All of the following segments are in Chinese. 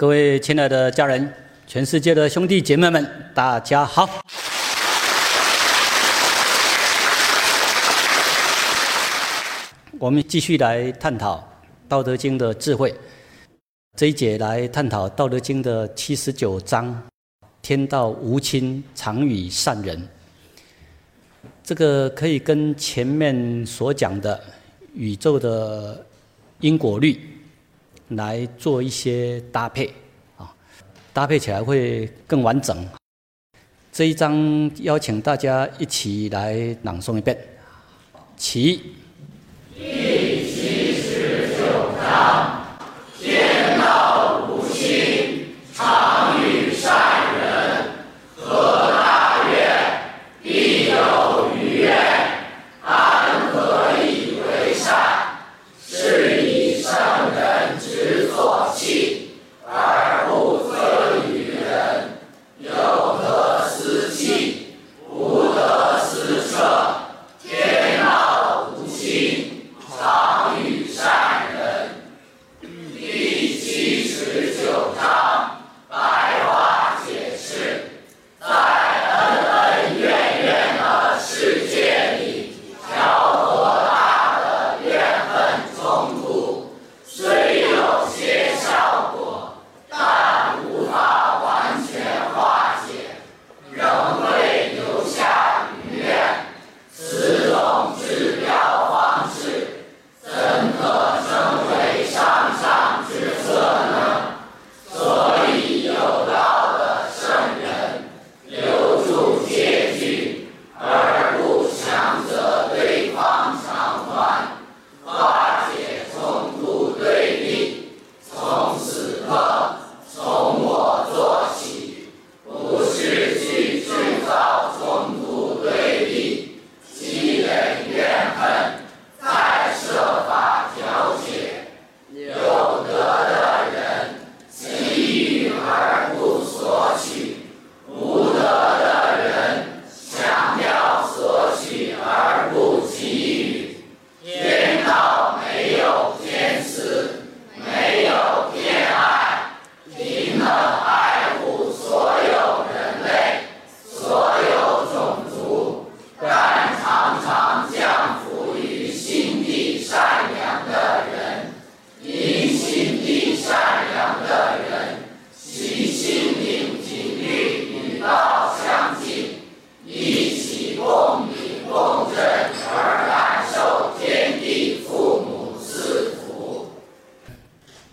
各位亲爱的家人，全世界的兄弟姐妹们，大家好。我们继续来探讨《道德经》的智慧。这一节来探讨《道德经》的七十九章：“天道无亲，常与善人。”这个可以跟前面所讲的宇宙的因果律来做一些搭配啊，搭配起来会更完整。这一章邀请大家一起来朗诵一遍，起。第七十九章。天道无亲，常与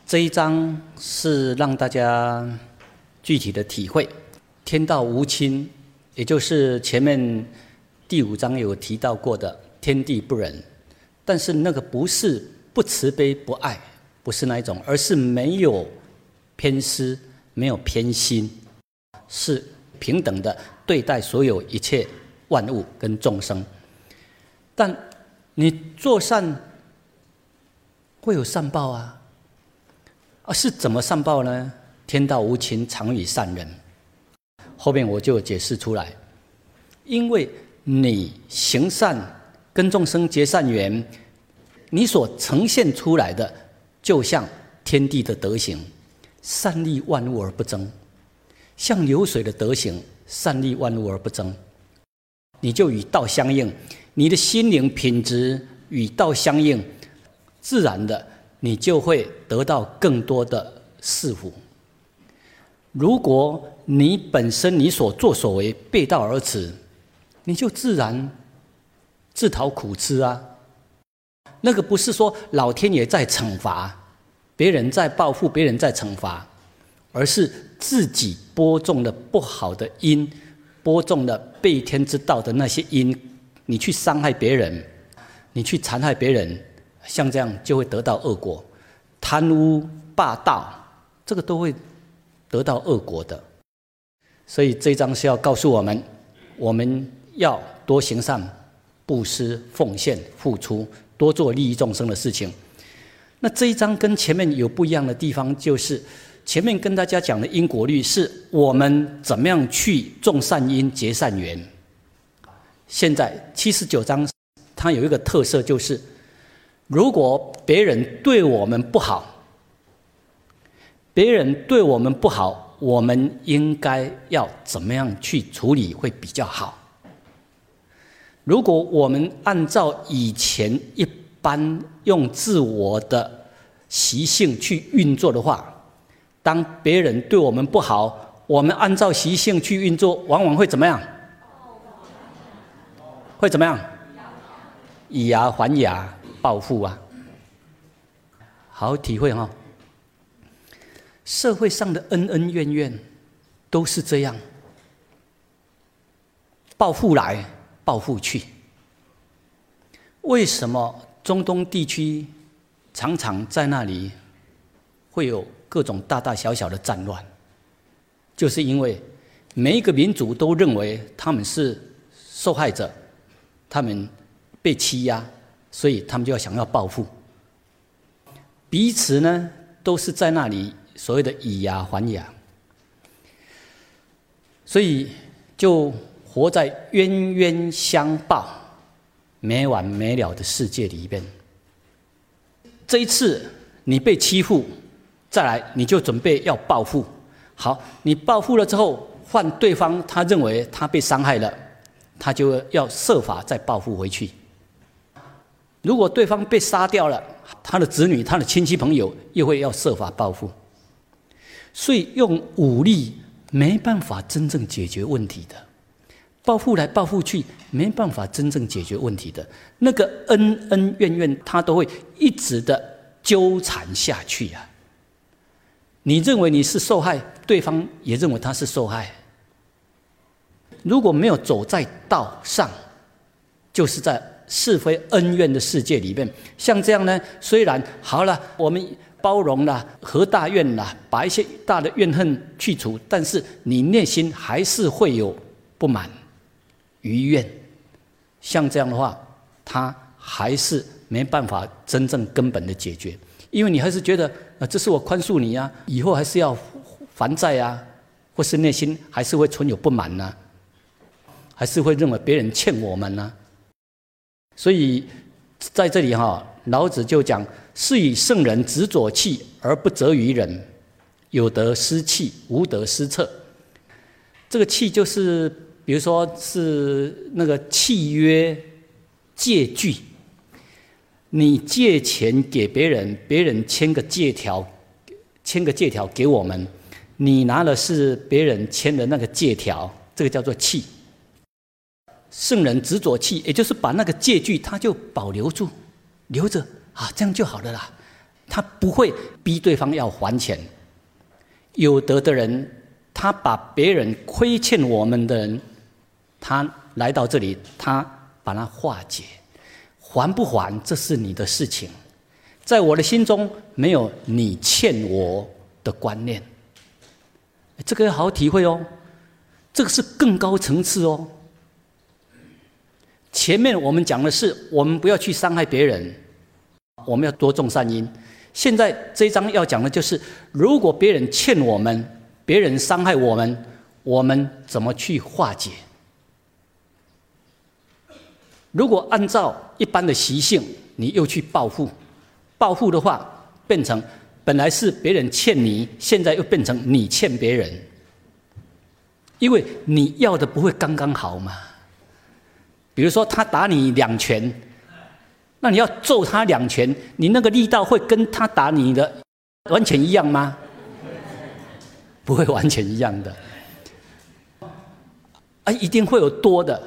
这一章是让大家具体的体会“天道无亲”，也就是前面第五章有提到过的“天地不仁”，但是那个不是不慈悲不爱，不是那一种，而是没有偏私、没有偏心，是平等的对待所有一切万物跟众生。但你做善会有善报啊。啊，是怎么善报呢？天道无情，常与善人。后面我就解释出来，因为你行善，跟众生结善缘，你所呈现出来的，就像天地的德行，善利万物而不争，像流水的德行，善利万物而不争，你就与道相应，你的心灵品质与道相应，自然的。你就会得到更多的赐福。如果你本身你所作所为背道而驰，你就自然自讨苦吃啊。那个不是说老天爷在惩罚，别人在报复，别人在惩罚，而是自己播种了不好的因，播种了背天之道的那些因，你去伤害别人，你去残害别人。像这样就会得到恶果，贪污霸道，这个都会得到恶果的。所以这一章是要告诉我们，我们要多行善、布施、奉献、付出，多做利益众生的事情。那这一章跟前面有不一样的地方，就是前面跟大家讲的因果律，是我们怎么样去种善因、结善缘。现在七十九章，它有一个特色就是。如果别人对我们不好，别人对我们不好，我们应该要怎么样去处理会比较好？如果我们按照以前一般用自我的习性去运作的话，当别人对我们不好，我们按照习性去运作，往往会怎么样？会怎么样？以牙还牙，报复啊！好好体会哈。社会上的恩恩怨怨都是这样，报复来，报复去。为什么中东地区常常在那里会有各种大大小小的战乱？就是因为每一个民族都认为他们是受害者，他们被欺压，所以他们就要想要报复。彼此呢，都是在那里所谓的以牙还牙，所以就活在冤冤相报、没完没了的世界里边。这一次你被欺负，再来你就准备要报复。好，你报复了之后，换对方他认为他被伤害了，他就要设法再报复回去。如果对方被杀掉了，他的子女、他的亲戚朋友又会要设法报复，所以用武力没办法真正解决问题的，报复来报复去没办法真正解决问题的，那个恩恩怨怨他都会一直的纠缠下去呀。你认为你是受害，对方也认为他是受害。如果没有走在道上，就是在。是非恩怨的世界里面，像这样呢，虽然好了，我们包容了，和大愿了，把一些大的怨恨去除，但是你内心还是会有不满、余怨。像这样的话，他还是没办法真正根本的解决，因为你还是觉得啊，这是我宽恕你呀，以后还是要还债呀，或是内心还是会存有不满呢，还是会认为别人欠我们呢。所以，在这里哈，老子就讲：“是以圣人执左气而不责于人，有得失气，无得失策。”这个气就是，比如说是那个契约借据，你借钱给别人，别人签个借条，签个借条给我们，你拿的是别人签的那个借条，这个叫做契。圣人执着气，也就是把那个借据，他就保留住，留着啊，这样就好了啦。他不会逼对方要还钱。有德的人，他把别人亏欠我们的人，他来到这里，他把它化解，还不还这是你的事情，在我的心中没有你欠我的观念。这个要好好体会哦，这个是更高层次哦。前面我们讲的是，我们不要去伤害别人，我们要多种善因。现在这一章要讲的就是，如果别人欠我们，别人伤害我们，我们怎么去化解？如果按照一般的习性，你又去报复，报复的话，变成本来是别人欠你，现在又变成你欠别人，因为你要的不会刚刚好嘛。比如说他打你两拳，那你要揍他两拳，你那个力道会跟他打你的完全一样吗？不会完全一样的，啊，一定会有多的，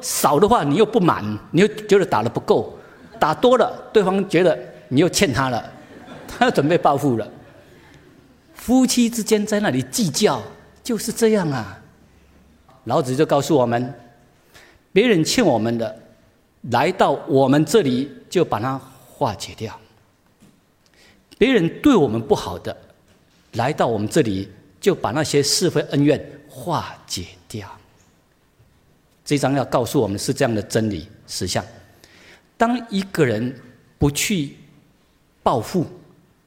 少的话你又不满，你又觉得打的不够，打多了对方觉得你又欠他了，他要准备报复了。夫妻之间在那里计较就是这样啊，老子就告诉我们。别人欠我们的，来到我们这里就把它化解掉；别人对我们不好的，来到我们这里就把那些是非恩怨化解掉。这章要告诉我们是这样的真理实相：当一个人不去报复，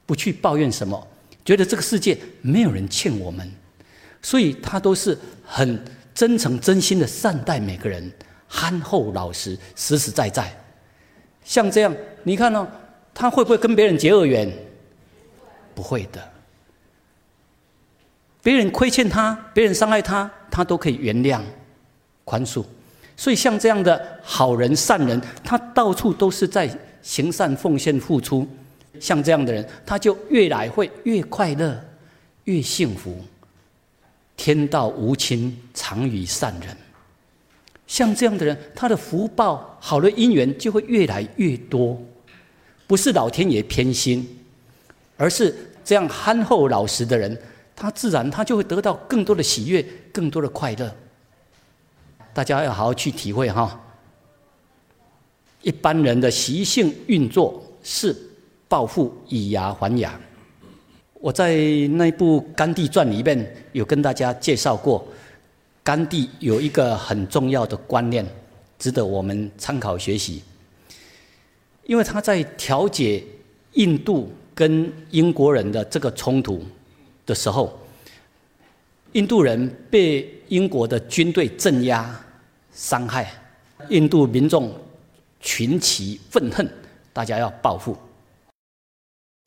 不去抱怨什么，觉得这个世界没有人欠我们，所以他都是很真诚、真心的善待每个人。憨厚老实，实实在在，像这样，你看哦，他会不会跟别人结恶缘？不会的。别人亏欠他，别人伤害他，他都可以原谅、宽恕。所以像这样的好人、善人，他到处都是在行善、奉献、付出。像这样的人，他就越来会越快乐、越幸福。天道无亲，常与善人。像这样的人，他的福报、好的姻缘就会越来越多。不是老天爷偏心，而是这样憨厚老实的人，他自然他就会得到更多的喜悦、更多的快乐。大家要好好去体会哈。一般人的习性运作是报复，以牙还牙。我在那部《甘地传》里面有跟大家介绍过，甘地有一个很重要的观念，值得我们参考学习。因为他在调解印度跟英国人的这个冲突的时候，印度人被英国的军队镇压、伤害，印度民众群起愤恨，大家要报复。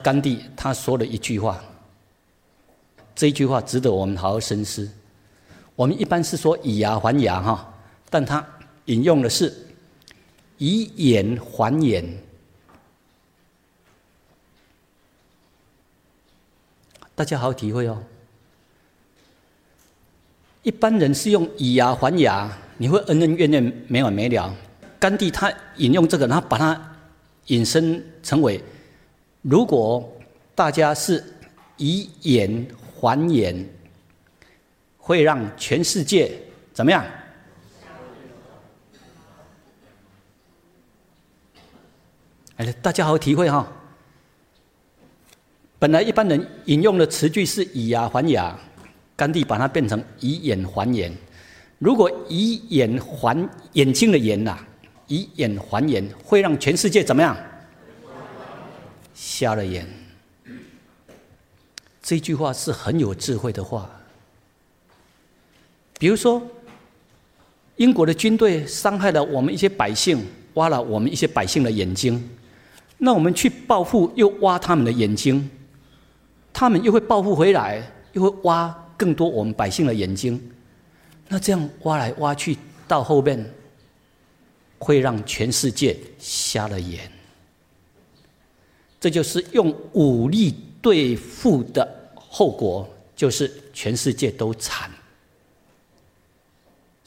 甘地他说了一句话，这一句话值得我们好好深思。我们一般是说以牙还牙哈，但他引用的是以眼还眼。大家好好体会哦。一般人是用以牙还牙，你会恩恩怨怨没完没了。甘地他引用这个，然后把它引申成为。如果大家是以眼还眼，会让全世界怎么样？哎，大家好体会哈。本来一般人引用的词句是以牙还牙，甘地把它变成以眼还眼。如果以眼还眼睛的眼呐，以眼还眼，会让全世界怎么样？瞎了眼，这句话是很有智慧的话。比如说，英国的军队伤害了我们一些百姓，挖了我们一些百姓的眼睛，那我们去报复，又挖他们的眼睛，他们又会报复回来，又会挖更多我们百姓的眼睛，那这样挖来挖去，到后面会让全世界瞎了眼。这就是用武力对付的后果，就是全世界都惨。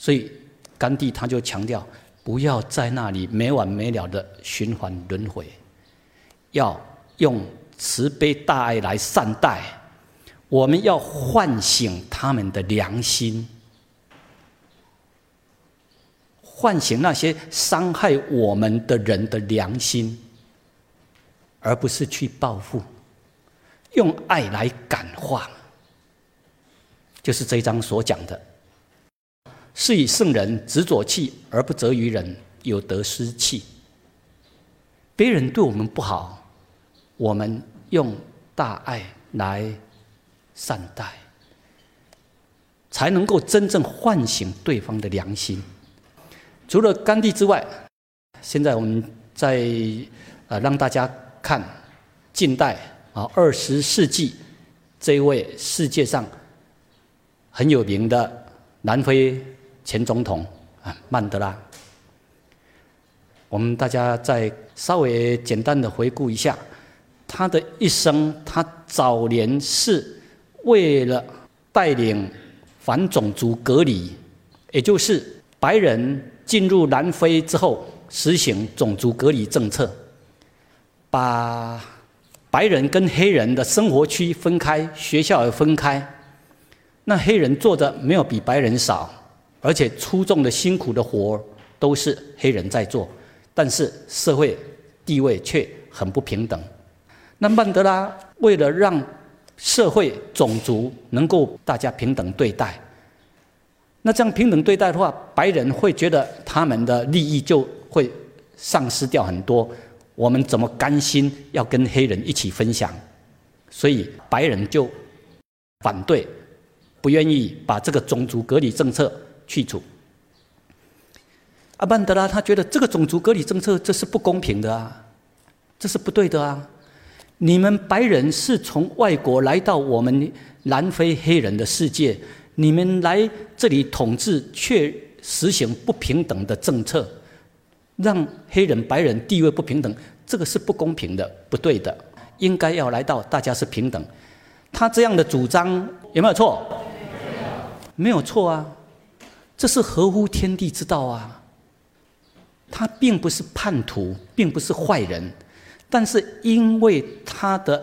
所以甘地他就强调，不要在那里没完没了的循环轮回，要用慈悲大爱来善待。我们要唤醒他们的良心，唤醒那些伤害我们的人的良心。而不是去报复，用爱来感化，就是这一章所讲的。是以圣人执左气而不责于人，有得失气。别人对我们不好，我们用大爱来善待，才能够真正唤醒对方的良心。除了甘地之外，现在我们在呃让大家。看，近代啊，二十世纪这位世界上很有名的南非前总统啊，曼德拉。我们大家再稍微简单的回顾一下他的一生。他早年是为了带领反种族隔离，也就是白人进入南非之后实行种族隔离政策。把白人跟黑人的生活区分开，学校也分开。那黑人做的没有比白人少，而且出众的、辛苦的活都是黑人在做，但是社会地位却很不平等。那曼德拉为了让社会种族能够大家平等对待，那这样平等对待的话，白人会觉得他们的利益就会丧失掉很多。我们怎么甘心要跟黑人一起分享？所以白人就反对，不愿意把这个种族隔离政策去除。阿曼德拉他觉得这个种族隔离政策这是不公平的啊，这是不对的啊！你们白人是从外国来到我们南非黑人的世界，你们来这里统治，却实行不平等的政策，让黑人白人地位不平等，这个是不公平的，不对的。应该要来到大家是平等。他这样的主张有没有错？没有错啊，这是合乎天地之道啊。他并不是叛徒，并不是坏人。但是，因为他的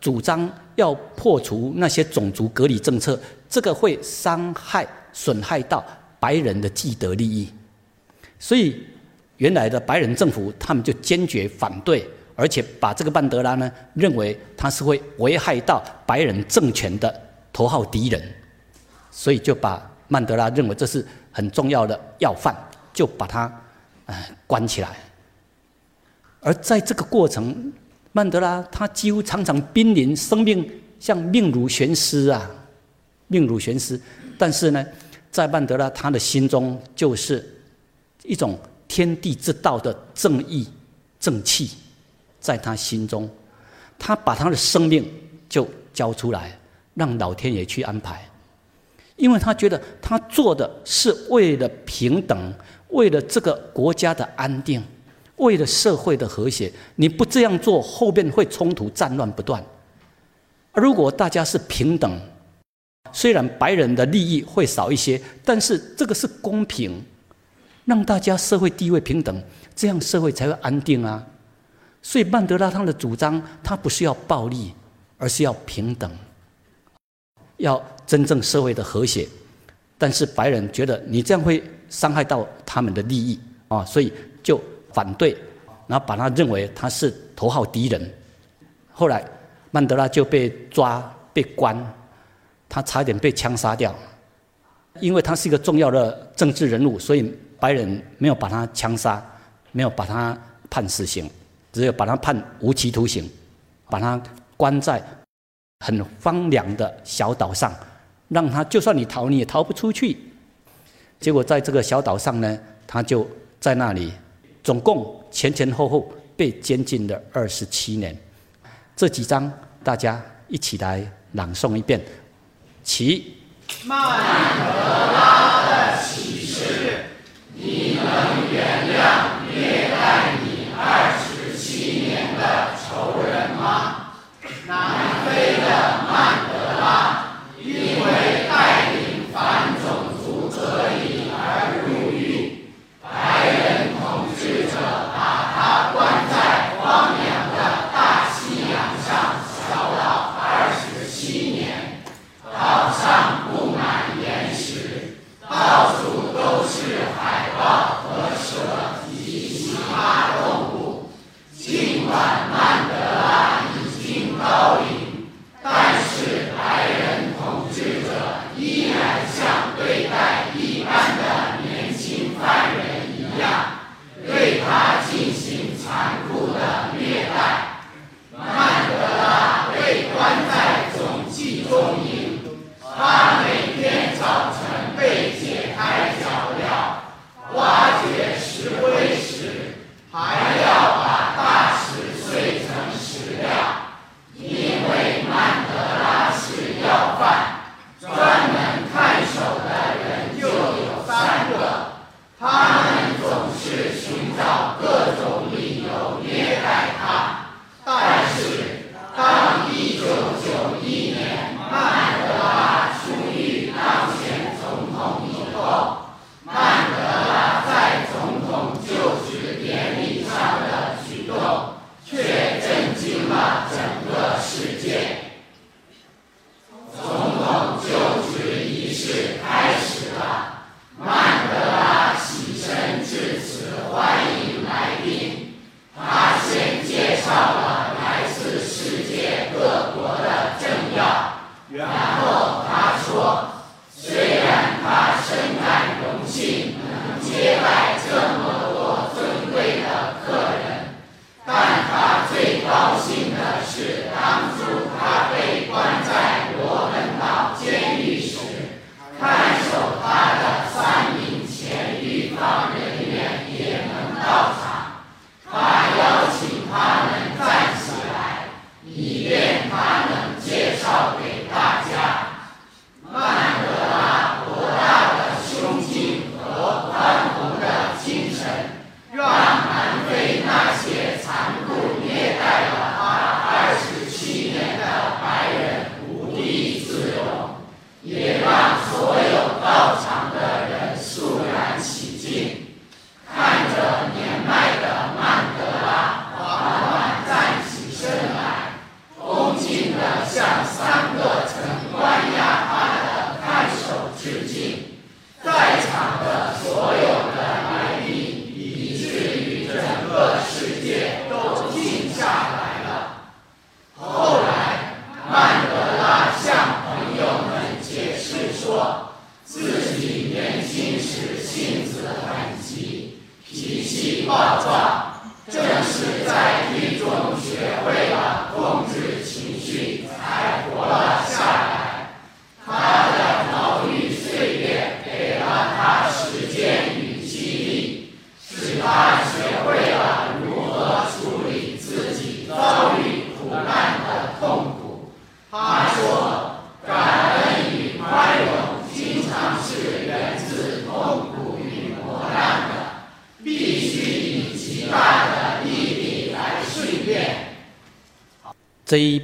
主张要破除那些种族隔离政策，这个会伤害、损害到白人的既得利益，所以原来的白人政府他们就坚决反对，而且把这个曼德拉呢认为他是会危害到白人政权的头号敌人，所以就把曼德拉认为这是很重要的要犯，就把他呃关起来。而在这个过程，曼德拉他几乎常常濒临生命，像命如悬丝啊，命如悬丝。但是呢，在曼德拉他的心中，就是一种天地之道的正义正气，在他心中，他把他的生命就交出来，让老天爷去安排，因为他觉得他做的是为了平等，为了这个国家的安定。为了社会的和谐，你不这样做，后边会冲突、战乱不断。如果大家是平等，虽然白人的利益会少一些，但是这个是公平，让大家社会地位平等，这样社会才会安定啊。所以曼德拉他的主张，他不是要暴力，而是要平等，要真正社会的和谐。但是白人觉得你这样会伤害到他们的利益啊，所以就。反对，然后把他认为他是头号敌人。后来曼德拉就被抓被关，他差点被枪杀掉。因为他是一个重要的政治人物，所以白人没有把他枪杀，没有把他判死刑，只有把他判无期徒刑，把他关在很荒凉的小岛上，让他就算你逃你也逃不出去。结果在这个小岛上呢，他就在那里。总共前前后后被监禁了二十七年，这几章大家一起来朗诵一遍。其曼德拉的启示，你能原谅虐待你二十七年的仇人吗？南非的曼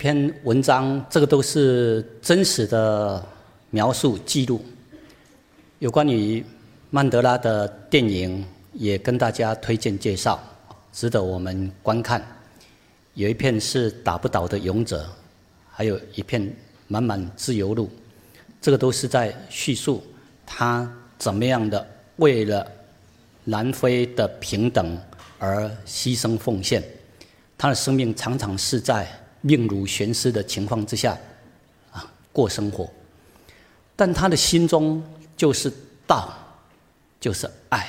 篇文章，这个都是真实的描述记录，有关于曼德拉的电影，也跟大家推荐介绍，值得我们观看。有一片是打不倒的勇者，还有一片满满自由路，这个都是在叙述他怎么样的为了南非的平等而牺牲奉献，他的生命常常是在。命如悬丝的情况之下，啊，过生活，但他的心中就是道，就是爱。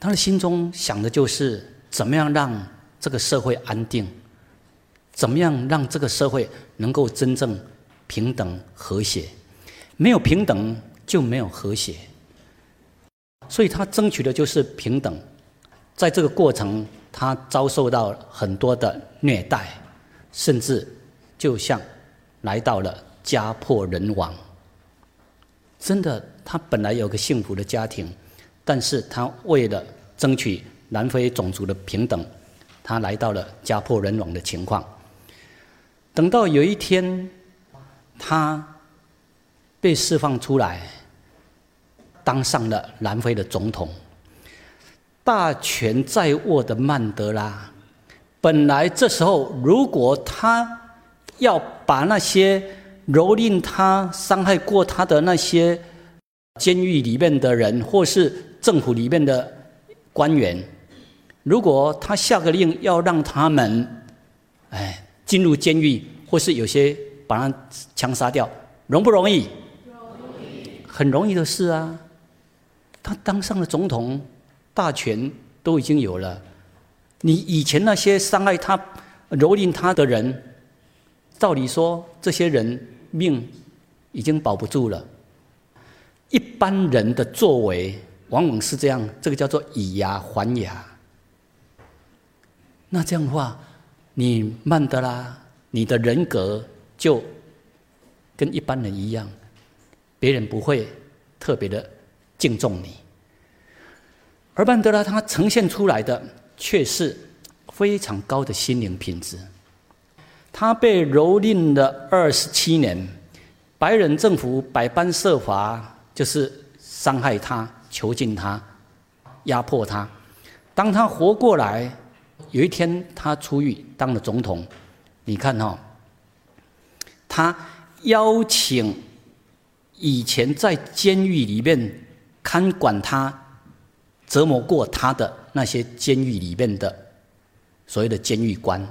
他的心中想的就是怎么样让这个社会安定，怎么样让这个社会能够真正平等和谐。没有平等就没有和谐，所以他争取的就是平等。在这个过程。他遭受到很多的虐待，甚至就像来到了家破人亡。真的，他本来有个幸福的家庭，但是他为了争取南非种族的平等，他来到了家破人亡的情况。等到有一天，他被释放出来，当上了南非的总统。大权在握的曼德拉，本来这时候如果他要把那些蹂躏他、伤害过他的那些监狱里面的人，或是政府里面的官员，如果他下个令要让他们，哎，进入监狱，或是有些把他枪杀掉，容不容易？容易，很容易的事啊。他当上了总统。大权都已经有了，你以前那些伤害他、蹂躏他的人，照理说这些人命已经保不住了。一般人的作为往往是这样，这个叫做以牙还牙。那这样的话，你曼德拉，你的人格就跟一般人一样，别人不会特别的敬重你。而曼德拉他呈现出来的却是非常高的心灵品质。他被蹂躏了二十七年，白人政府百般设法，就是伤害他、囚禁他、压迫他。当他活过来，有一天他出狱当了总统，你看哈，他邀请以前在监狱里面看管他。折磨过他的那些监狱里面的所谓的监狱官，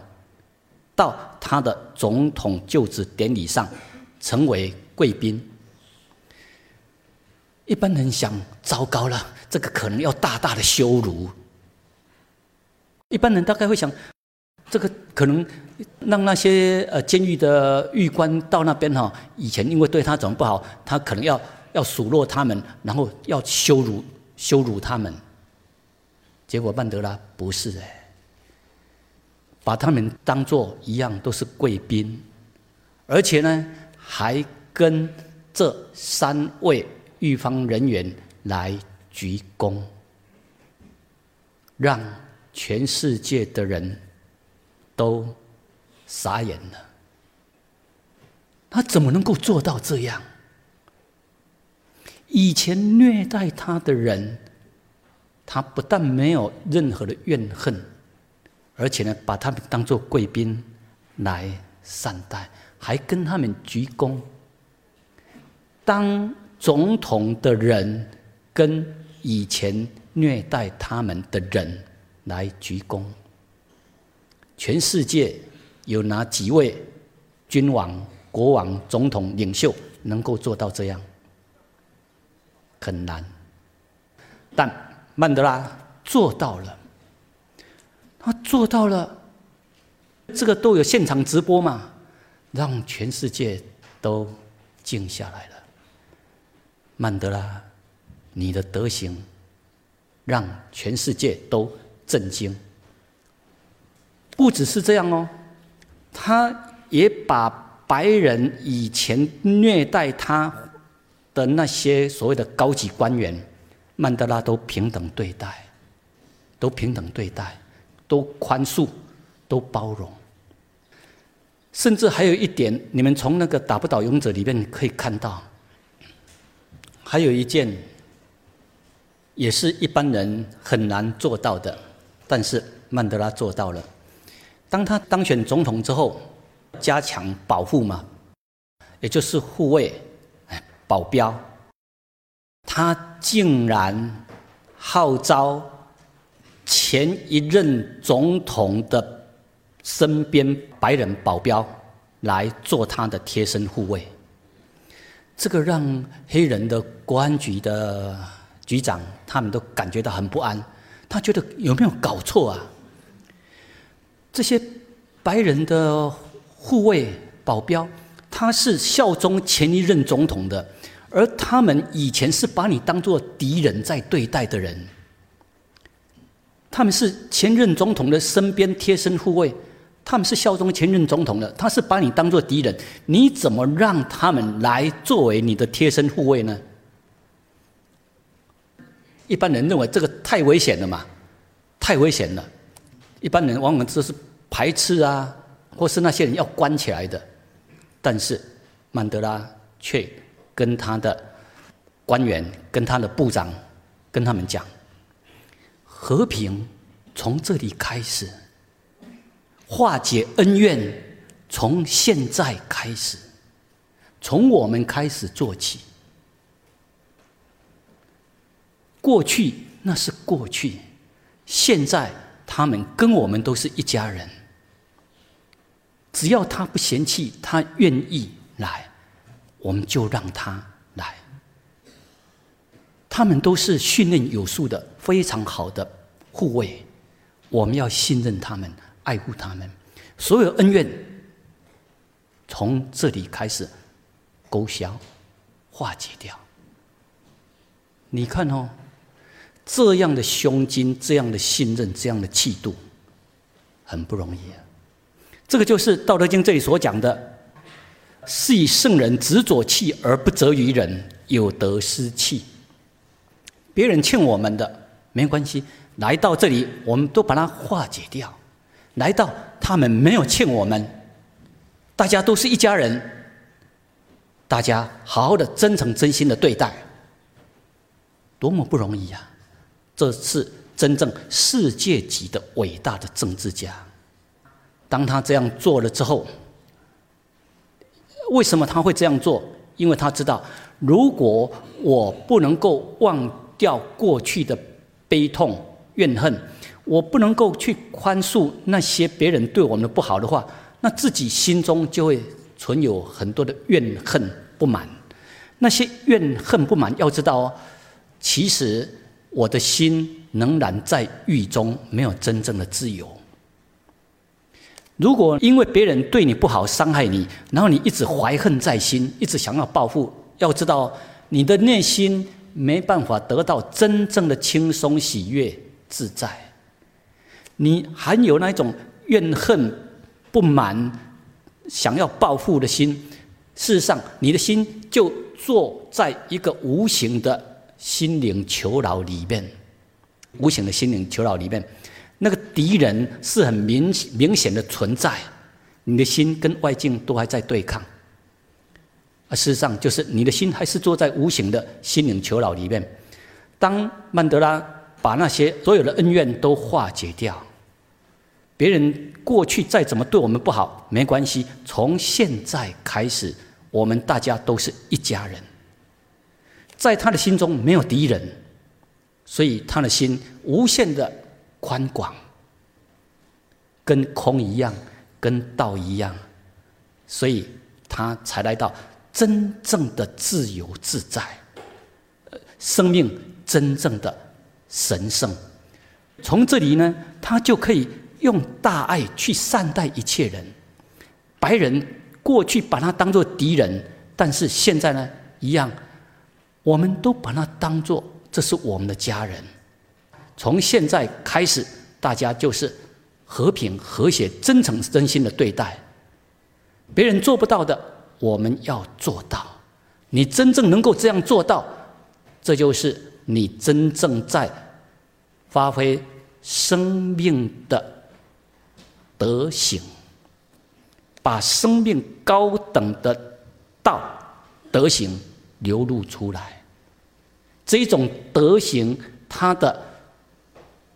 到他的总统就职典礼上成为贵宾。一般人想，糟糕了，这个可能要大大的羞辱。一般人大概会想，这个可能让那些呃监狱的狱官到那边哈，以前因为对他怎么不好，他可能要要数落他们，然后要羞辱羞辱他们。结果曼德拉不是哎，把他们当做一样都是贵宾，而且呢还跟这三位狱方人员来鞠躬，让全世界的人都傻眼了。他怎么能够做到这样？以前虐待他的人。他不但没有任何的怨恨，而且呢，把他们当做贵宾来善待，还跟他们鞠躬。当总统的人跟以前虐待他们的人来鞠躬，全世界有哪几位君王、国王、总统、领袖能够做到这样？很难，但。曼德拉做到了，他做到了，这个都有现场直播嘛，让全世界都静下来了。曼德拉，你的德行让全世界都震惊。不只是这样哦，他也把白人以前虐待他的那些所谓的高级官员。曼德拉都平等对待，都平等对待，都宽恕，都包容。甚至还有一点，你们从那个打不倒勇者里面可以看到，还有一件，也是一般人很难做到的，但是曼德拉做到了。当他当选总统之后，加强保护嘛，也就是护卫、保镖，他竟然号召前一任总统的。身边白人保镖来做他的贴身护卫，这个让黑人的国安局的局长他们都感觉到很不安。他觉得有没有搞错啊？这些白人的护卫保镖，他是效忠前一任总统的，而他们以前是把你当做敌人在对待的人。他们是前任总统的身边贴身护卫。他们是效忠前任总统的，他是把你当做敌人，你怎么让他们来作为你的贴身护卫呢？一般人认为这个太危险了嘛，太危险了。一般人往往都是排斥啊，或是那些人要关起来的。但是曼德拉却跟他的官员、跟他的部长、跟他们讲：和平从这里开始。化解恩怨，从现在开始，从我们开始做起。过去那是过去，现在他们跟我们都是一家人。只要他不嫌弃，他愿意来，我们就让他来。他们都是训练有素的，非常好的护卫，我们要信任他们。爱护他们，所有恩怨从这里开始勾销、化解掉。你看哦，这样的胸襟、这样的信任、这样的气度，很不容易啊。这个就是《道德经》这里所讲的：“是以圣人执左气而不责于人，有得失气。”别人欠我们的没关系，来到这里，我们都把它化解掉。来到，他们没有欠我们，大家都是一家人，大家好好的、真诚、真心的对待，多么不容易呀！这是真正世界级的伟大的政治家。当他这样做了之后，为什么他会这样做？因为他知道，如果我不能够忘掉过去的悲痛、怨恨。我不能够去宽恕那些别人对我们的不好的话，那自己心中就会存有很多的怨恨不满。那些怨恨不满，要知道哦，其实我的心仍然在狱中，没有真正的自由。如果因为别人对你不好，伤害你，然后你一直怀恨在心，一直想要报复，要知道你的内心没办法得到真正的轻松、喜悦、自在。你还有那种怨恨、不满、想要报复的心，事实上，你的心就坐在一个无形的心灵囚牢里面，无形的心灵囚牢里面，那个敌人是很明明显的存在，你的心跟外境都还在对抗，而事实上，就是你的心还是坐在无形的心灵囚牢里面。当曼德拉。把那些所有的恩怨都化解掉。别人过去再怎么对我们不好，没关系。从现在开始，我们大家都是一家人。在他的心中没有敌人，所以他的心无限的宽广，跟空一样，跟道一样，所以他才来到真正的自由自在，生命真正的。神圣，从这里呢，他就可以用大爱去善待一切人。白人过去把他当做敌人，但是现在呢，一样，我们都把他当做这是我们的家人。从现在开始，大家就是和平、和谐、真诚、真心的对待。别人做不到的，我们要做到。你真正能够这样做到，这就是你真正在。发挥生命的德行，把生命高等的道德行流露出来。这种德行，它的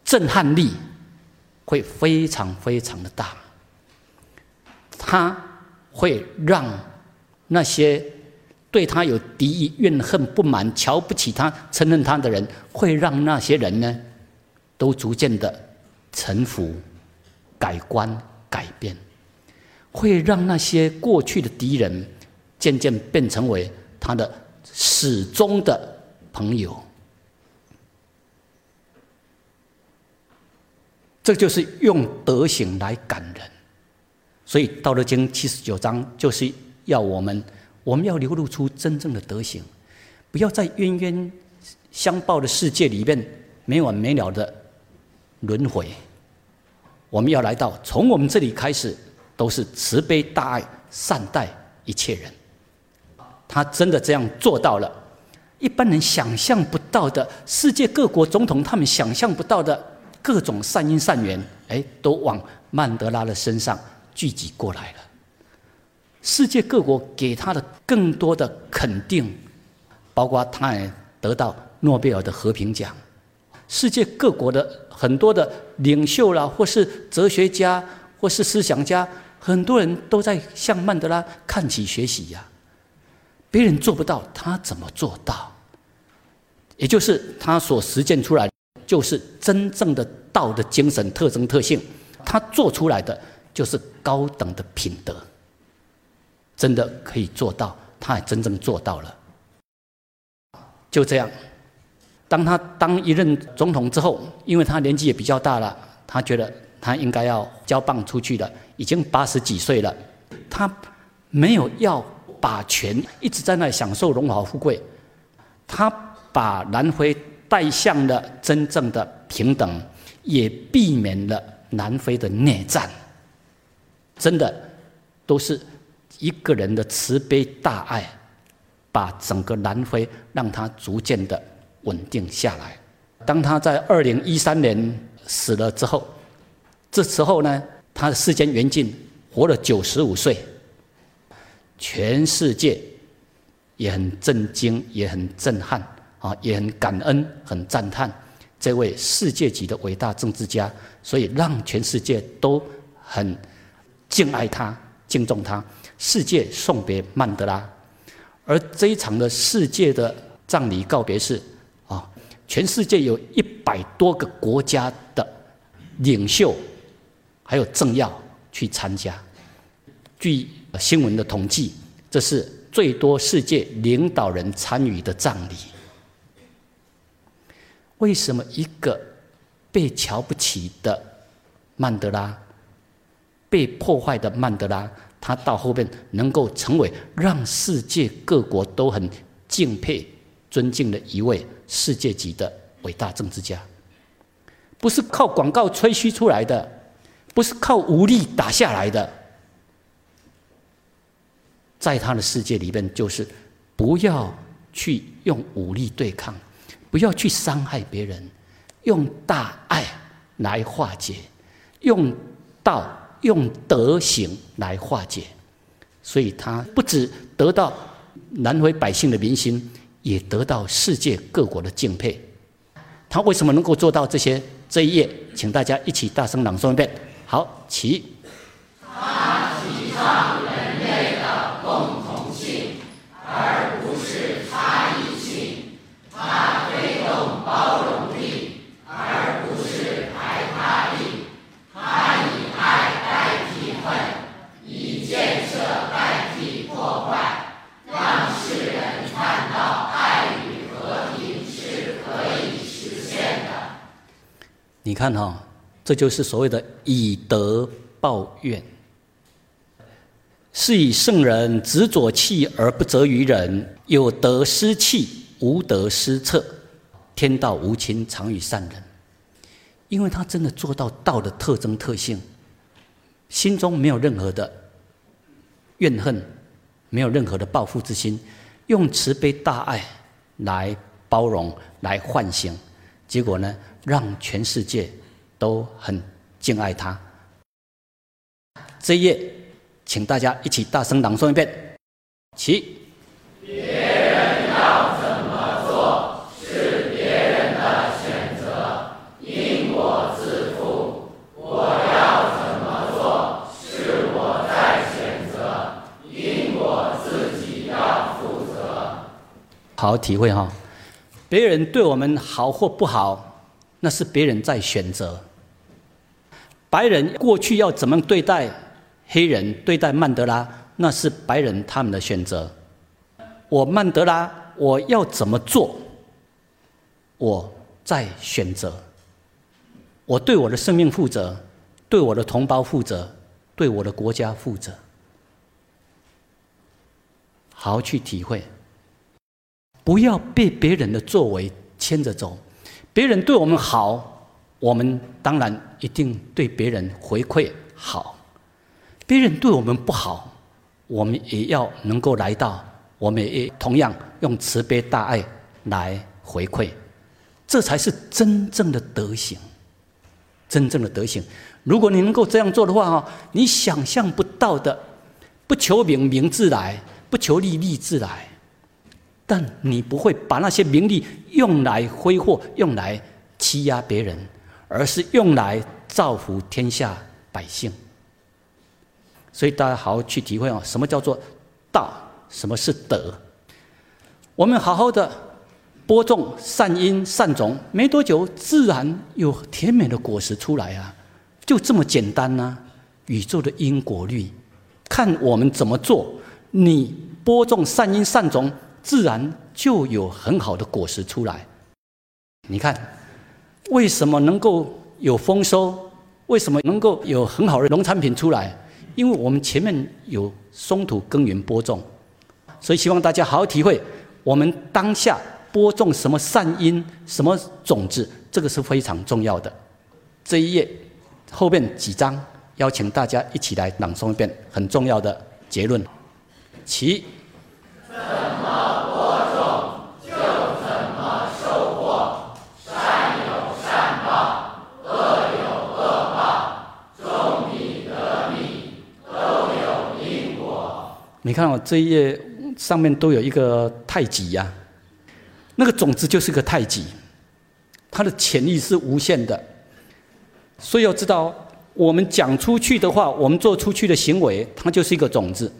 震撼力会非常非常的大，它会让那些对他有敌意、怨恨、不满、瞧不起他、承认他的人，会让那些人呢，都逐渐的臣服、改观、改变，会让那些过去的敌人渐渐变成为他的始终的。朋友，这就是用德行来感人。所以《道德经》七十九章就是要我们，我们要流露出真正的德行，不要在冤冤相报的世界里面没完没了的轮回。我们要来到，从我们这里开始，都是慈悲大爱，善待一切人。他真的这样做到了。一般人想象不到的，世界各国总统他们想象不到的各种善因善缘，哎，都往曼德拉的身上聚集过来了。世界各国给他的更多的肯定，包括他也得到诺贝尔的和平奖。世界各国的很多的领袖啦，或是哲学家，或是思想家，很多人都在向曼德拉看齐学习呀。别人做不到，他怎么做到？也就是他所实践出来，就是真正的道的精神特征特性。他做出来的就是高等的品德，真的可以做到，他也真正做到了。就这样，当他当一任总统之后，因为他年纪也比较大了，他觉得他应该要交棒出去了，已经八十几岁了，他没有要。把权一直在那享受荣华富贵，他把南非带向了真正的平等，也避免了南非的内战。真的，都是一个人的慈悲大爱，把整个南非让他逐渐的稳定下来。当他在二零一三年死了之后，这时候呢，他的世间缘尽，活了九十五岁。全世界也很震惊，也很震撼啊，也很感恩，很赞叹这位世界级的伟大政治家，所以让全世界都很敬爱他、敬重他。世界送别曼德拉，而这一场的世界的葬礼告别式啊，全世界有一百多个国家的领袖还有政要去参加。据新闻的统计，这是最多世界领导人参与的葬礼。为什么一个被瞧不起的曼德拉、被破坏的曼德拉，他到后面能够成为让世界各国都很敬佩、尊敬的一位世界级的伟大政治家？不是靠广告吹嘘出来的，不是靠武力打下来的。在他的世界里边，就是不要去用武力对抗，不要去伤害别人，用大爱来化解，用道、用德行来化解。所以他不止得到南非百姓的民心，也得到世界各国的敬佩。他为什么能够做到这些？这一页，请大家一起大声朗诵一遍。好，起。他提倡人类的。共同性，而不是差异性；它推动包容力，而不是排他力；它以爱代替恨，以建设代替破坏，让世人看到爱与和平是可以实现的。你看哈，这就是所谓的以德报怨。是以圣人执左气而不责于人，有德失气，无德失策。天道无亲，常与善人。因为他真的做到道的特征特性，心中没有任何的怨恨，没有任何的报复之心，用慈悲大爱来包容，来唤醒。结果呢，让全世界都很敬爱他。这一页。请大家一起大声朗诵一遍，起。好好体会哈，别人对我们好或不好，那是别人在选择。白人过去要怎么对待黑人、对待曼德拉，那是白人他们的选择。我曼德拉，我要怎么做？我在选择。我对我的生命负责，对我的同胞负责，对我的国家负责。好好去体会，不要被别人的作为牵着走。别人对我们好，我们当然一定对别人回馈好；别人对我们不好，我们也要能够来到。我们也同样用慈悲大爱来回馈，这才是真正的德行。真正的德行，如果你能够这样做的话，哈，你想象不到的，不求名名自来，不求利利自来，但你不会把那些名利用来挥霍，用来欺压别人，而是用来造福天下百姓。所以大家好好去体会哦，什么叫做道？什么是德？我们好好的播种善因善种，没多久，自然有甜美的果实出来啊！就这么简单呐！宇宙的因果律，看我们怎么做。你播种善因善种，自然就有很好的果实出来。你看，为什么能够有丰收？为什么能够有很好的农产品出来？因为我们前面有松土耕耘播种。所以希望大家好好体会，我们当下播种什么善因、什么种子，这个是非常重要的。这一页后面几章，邀请大家一起来朗诵一遍很重要的结论。其怎么播种，就怎么收获。善有善报，恶有恶报。种米得米，都有因果。你看我这一页。上面都有一个太极呀，那个种子就是个太极，它的潜力是无限的。所以要知道，我们讲出去的话，我们做出去的行为，它就是一个种子。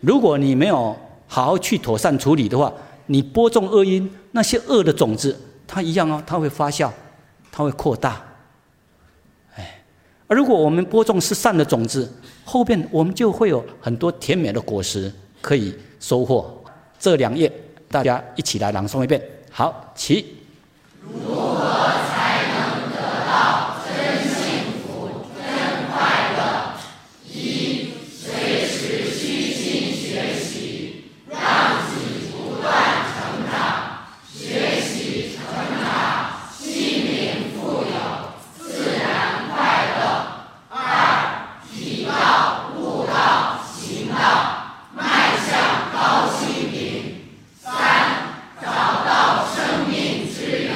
如果你没有好好去妥善处理的话，你播种恶因，那些恶的种子，它一样哦，它会发酵，它会扩大。而如果我们播种是善的种子，后边我们就会有很多甜美的果实。可以收获这两页，大家一起来朗诵一遍。好，起才能得到真幸福、真快乐？一，随时虚心学习，让自己不断成长，学习成长，心灵富有，自然快乐。二，提到悟道、行道。高心灵，三找到生命之源，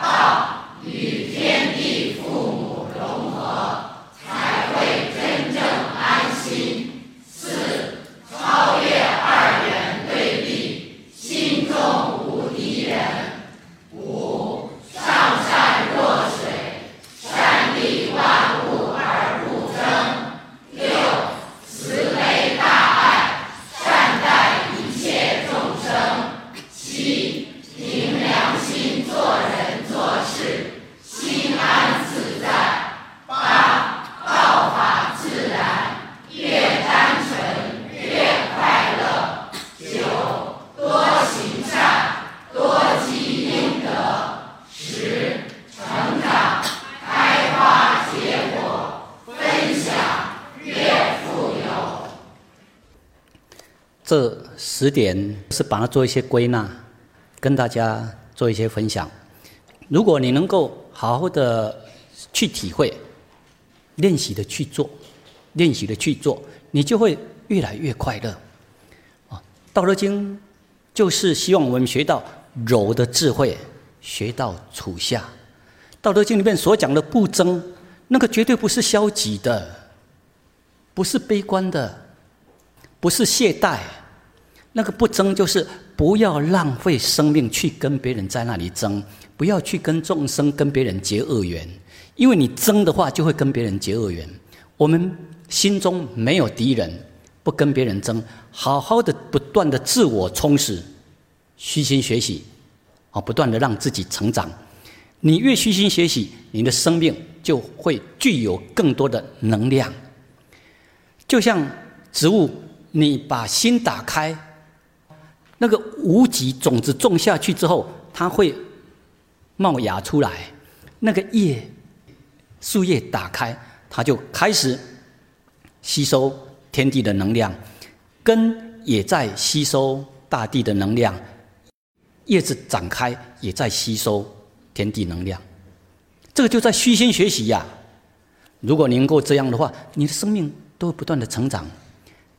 道与天地父母融合，才会真正安心。四超越二元对立，心中无敌人。五上善若水，善利万物而不争。六慈悲大爱。七，凭良心做人做事，心安自在。八，道法自然，越单纯越快乐。九，多行善，多积阴德。十，成长，开花结果，分享越富有。这十点是把它做一些归纳。跟大家做一些分享。如果你能够好好的去体会、练习的去做、练习的去做，你就会越来越快乐。啊，《道德经》就是希望我们学到柔的智慧，学到处下。《道德经》里面所讲的不争，那个绝对不是消极的。不是悲观的，不是懈怠。那个不争，就是不要浪费生命去跟别人在那里争，不要去跟众生、跟别人结恶缘，因为你争的话，就会跟别人结恶缘。我们心中没有敌人，不跟别人争，好好的不断的自我充实，虚心学习，啊，不断的让自己成长。你越虚心学习，你的生命就会具有更多的能量。就像植物，你把心打开，那个无极种子种下去之后，它会冒芽出来。那个叶，树叶打开。它就开始吸收天地的能量，根也在吸收大地的能量，叶子展开也在吸收天地能量。这个就在虚心学习呀。如果能够这样的话，你的生命都会不断的成长，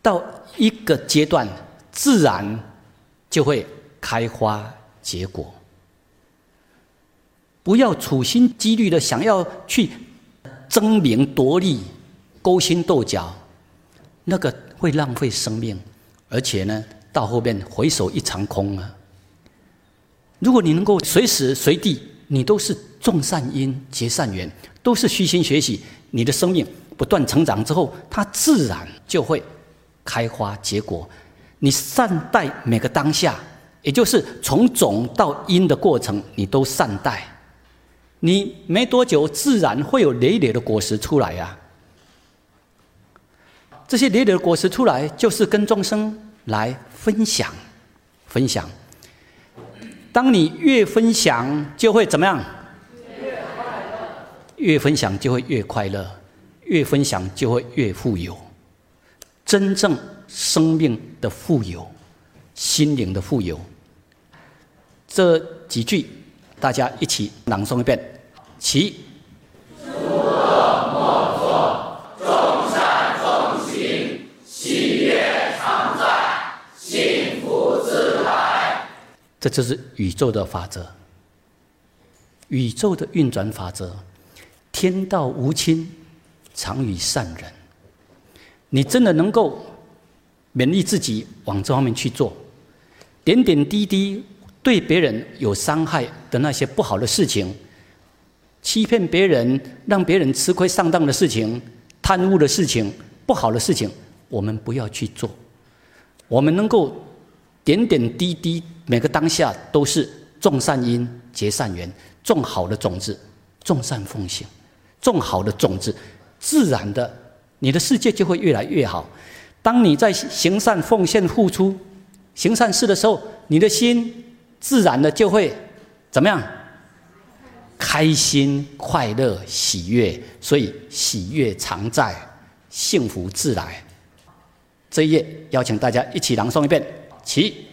到一个阶段，自然就会开花结果。不要处心积虑的想要去。争名夺利、勾心斗角，那个会浪费生命，而且呢，到后面回首一场空啊！如果你能够随时随地，你都是种善因结善缘，都是虚心学习，你的生命不断成长之后，它自然就会开花结果。你善待每个当下，也就是从种到因的过程，你都善待。你没多久，自然会有累累的果实出来呀。这些累累的果实出来，就是跟众生来分享，分享。当你越分享，就会怎么样？越快乐。越分享就会越快乐，越分享就会越富有。真正生命的富有，心灵的富有。这几句。大家一起朗诵一遍，起。诸恶莫作，众善奉行，喜悦常在，幸福自来。这就是宇宙的法则，宇宙的运转法则。天道无亲，常与善人。你真的能够勉励自己往这方面去做，点点滴滴。对别人有伤害的那些不好的事情，欺骗别人、让别人吃亏上当的事情、贪污的事情、不好的事情，我们不要去做。我们能够点点滴滴，每个当下都是种善因、结善缘，种好的种子，种善奉行，种好的种子，自然的，你的世界就会越来越好。当你在行善、奉献、付出、行善事的时候，你的心。自然的就会怎么样？开心、快乐、喜悦，所以喜悦常在，幸福自来。这一页邀请大家一起朗诵一遍，起。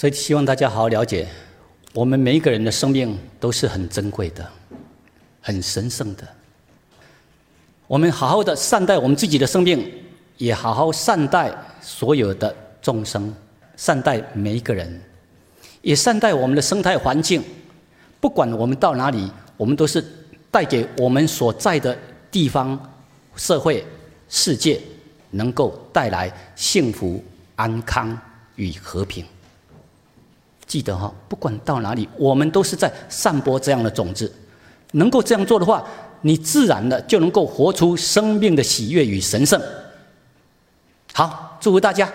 所以希望大家好好了解，我们每一个人的生命都是很珍贵的，很神圣的。我们好好的善待我们自己的生命，也好好善待所有的众生，善待每一个人，也善待我们的生态环境。不管我们到哪里，我们都是带给我们所在的地方、社会、世界，能够带来幸福、安康与和平。记得哈，不管到哪里，我们都是在散播这样的种子。能够这样做的话，你自然的就能够活出生命的喜悦与神圣。好，祝福大家。